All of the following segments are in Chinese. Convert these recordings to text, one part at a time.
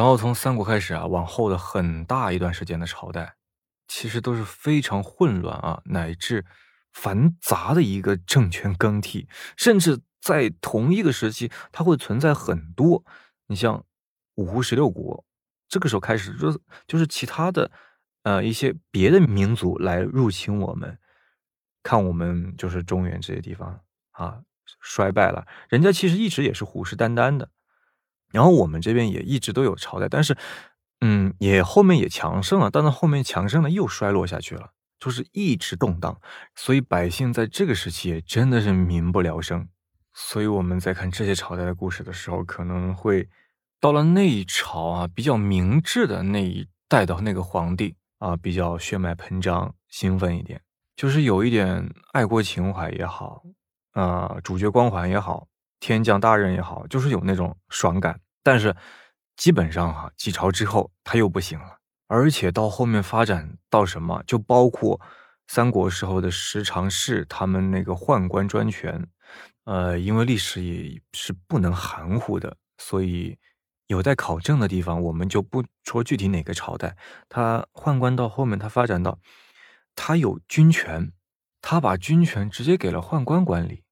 然后从三国开始啊，往后的很大一段时间的朝代，其实都是非常混乱啊，乃至繁杂的一个政权更替，甚至在同一个时期，它会存在很多。你像五胡十六国，这个时候开始就就是其他的呃一些别的民族来入侵我们，看我们就是中原这些地方啊衰败了，人家其实一直也是虎视眈眈的。然后我们这边也一直都有朝代，但是，嗯，也后面也强盛了，但是后面强盛了又衰落下去了，就是一直动荡，所以百姓在这个时期也真的是民不聊生。所以我们在看这些朝代的故事的时候，可能会到了那一朝啊，比较明智的那一代的那个皇帝啊，比较血脉喷张、兴奋一点，就是有一点爱国情怀也好，啊，主角光环也好。天降大任也好，就是有那种爽感，但是基本上哈几朝之后他又不行了，而且到后面发展到什么，就包括三国时候的十常侍他们那个宦官专权，呃，因为历史也是不能含糊的，所以有待考证的地方，我们就不说具体哪个朝代，他宦官到后面他发展到他有军权，他把军权直接给了宦官管理。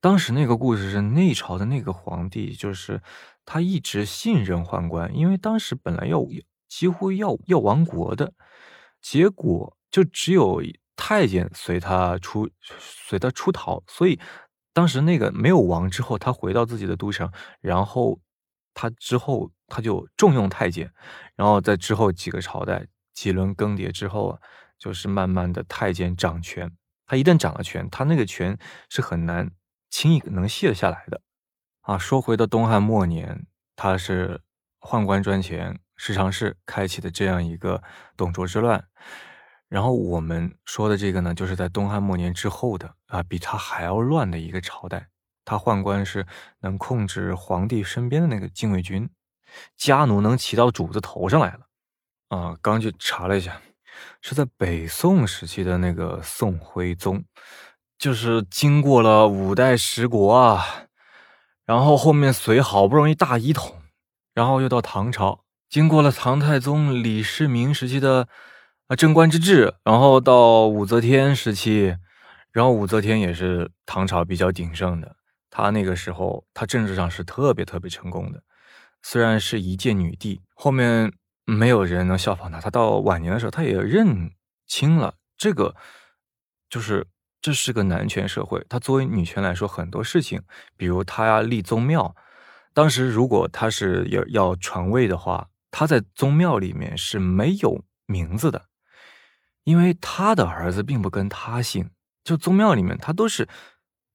当时那个故事是内朝的那个皇帝，就是他一直信任宦官，因为当时本来要几乎要要亡国的，结果就只有太监随他出随他出逃，所以当时那个没有亡之后，他回到自己的都城，然后他之后他就重用太监，然后在之后几个朝代几轮更迭之后啊，就是慢慢的太监掌权，他一旦掌了权，他那个权是很难。轻易能卸下来的啊！说回到东汉末年，他是宦官专权，十常侍开启的这样一个董卓之乱。然后我们说的这个呢，就是在东汉末年之后的啊，比他还要乱的一个朝代。他宦官是能控制皇帝身边的那个禁卫军，家奴能骑到主子头上来了啊！刚去查了一下，是在北宋时期的那个宋徽宗。就是经过了五代十国啊，然后后面隋好不容易大一统，然后又到唐朝，经过了唐太宗李世民时期的啊贞观之治，然后到武则天时期，然后武则天也是唐朝比较鼎盛的，她那个时候她政治上是特别特别成功的，虽然是一介女帝，后面没有人能效仿她，她到晚年的时候，她也认清了这个，就是。这是个男权社会，他作为女权来说，很多事情，比如他要立宗庙，当时如果他是要要传位的话，他在宗庙里面是没有名字的，因为他的儿子并不跟他姓，就宗庙里面他都是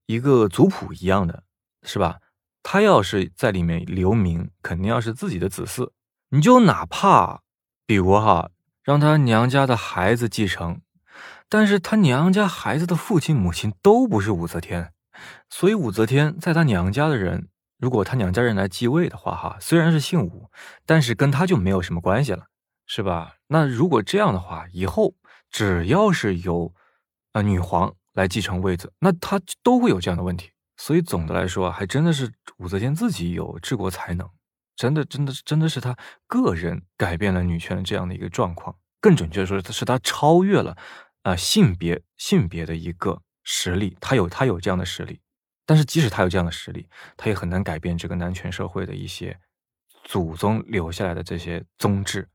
一个族谱一样的，是吧？他要是在里面留名，肯定要是自己的子嗣，你就哪怕比如哈，让他娘家的孩子继承。但是他娘家孩子的父亲母亲都不是武则天，所以武则天在他娘家的人，如果他娘家人来继位的话，哈，虽然是姓武，但是跟他就没有什么关系了，是吧？那如果这样的话，以后只要是有啊女皇来继承位子，那他都会有这样的问题。所以总的来说，还真的是武则天自己有治国才能，真的，真的，真的是他个人改变了女权的这样的一个状况。更准确说，是他超越了。啊，性别性别的一个实力，他有他有这样的实力，但是即使他有这样的实力，他也很难改变这个男权社会的一些祖宗留下来的这些宗制。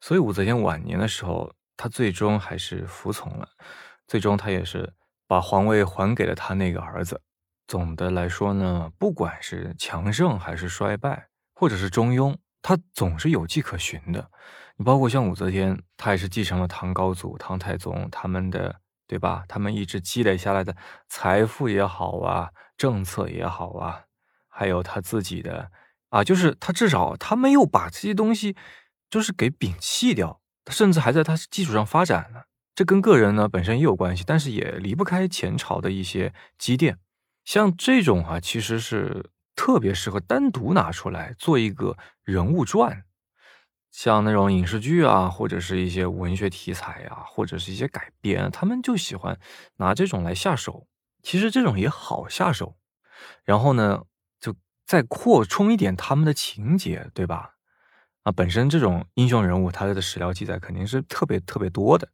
所以武则天晚年的时候，他最终还是服从了，最终他也是把皇位还给了他那个儿子。总的来说呢，不管是强盛还是衰败，或者是中庸，他总是有迹可循的。你包括像武则天，她也是继承了唐高祖、唐太宗他们的，对吧？他们一直积累下来的财富也好啊，政策也好啊，还有他自己的啊，就是他至少他没有把这些东西就是给摒弃掉，甚至还在他基础上发展了。这跟个人呢本身也有关系，但是也离不开前朝的一些积淀。像这种啊，其实是特别适合单独拿出来做一个人物传。像那种影视剧啊，或者是一些文学题材啊，或者是一些改编，他们就喜欢拿这种来下手。其实这种也好下手，然后呢，就再扩充一点他们的情节，对吧？啊，本身这种英雄人物，他的史料记载肯定是特别特别多的。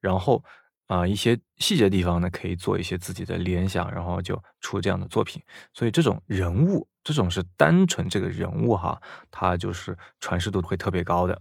然后啊，一些细节地方呢，可以做一些自己的联想，然后就出这样的作品。所以这种人物，这种是单纯这个人物哈，他就是传世度会特别高的。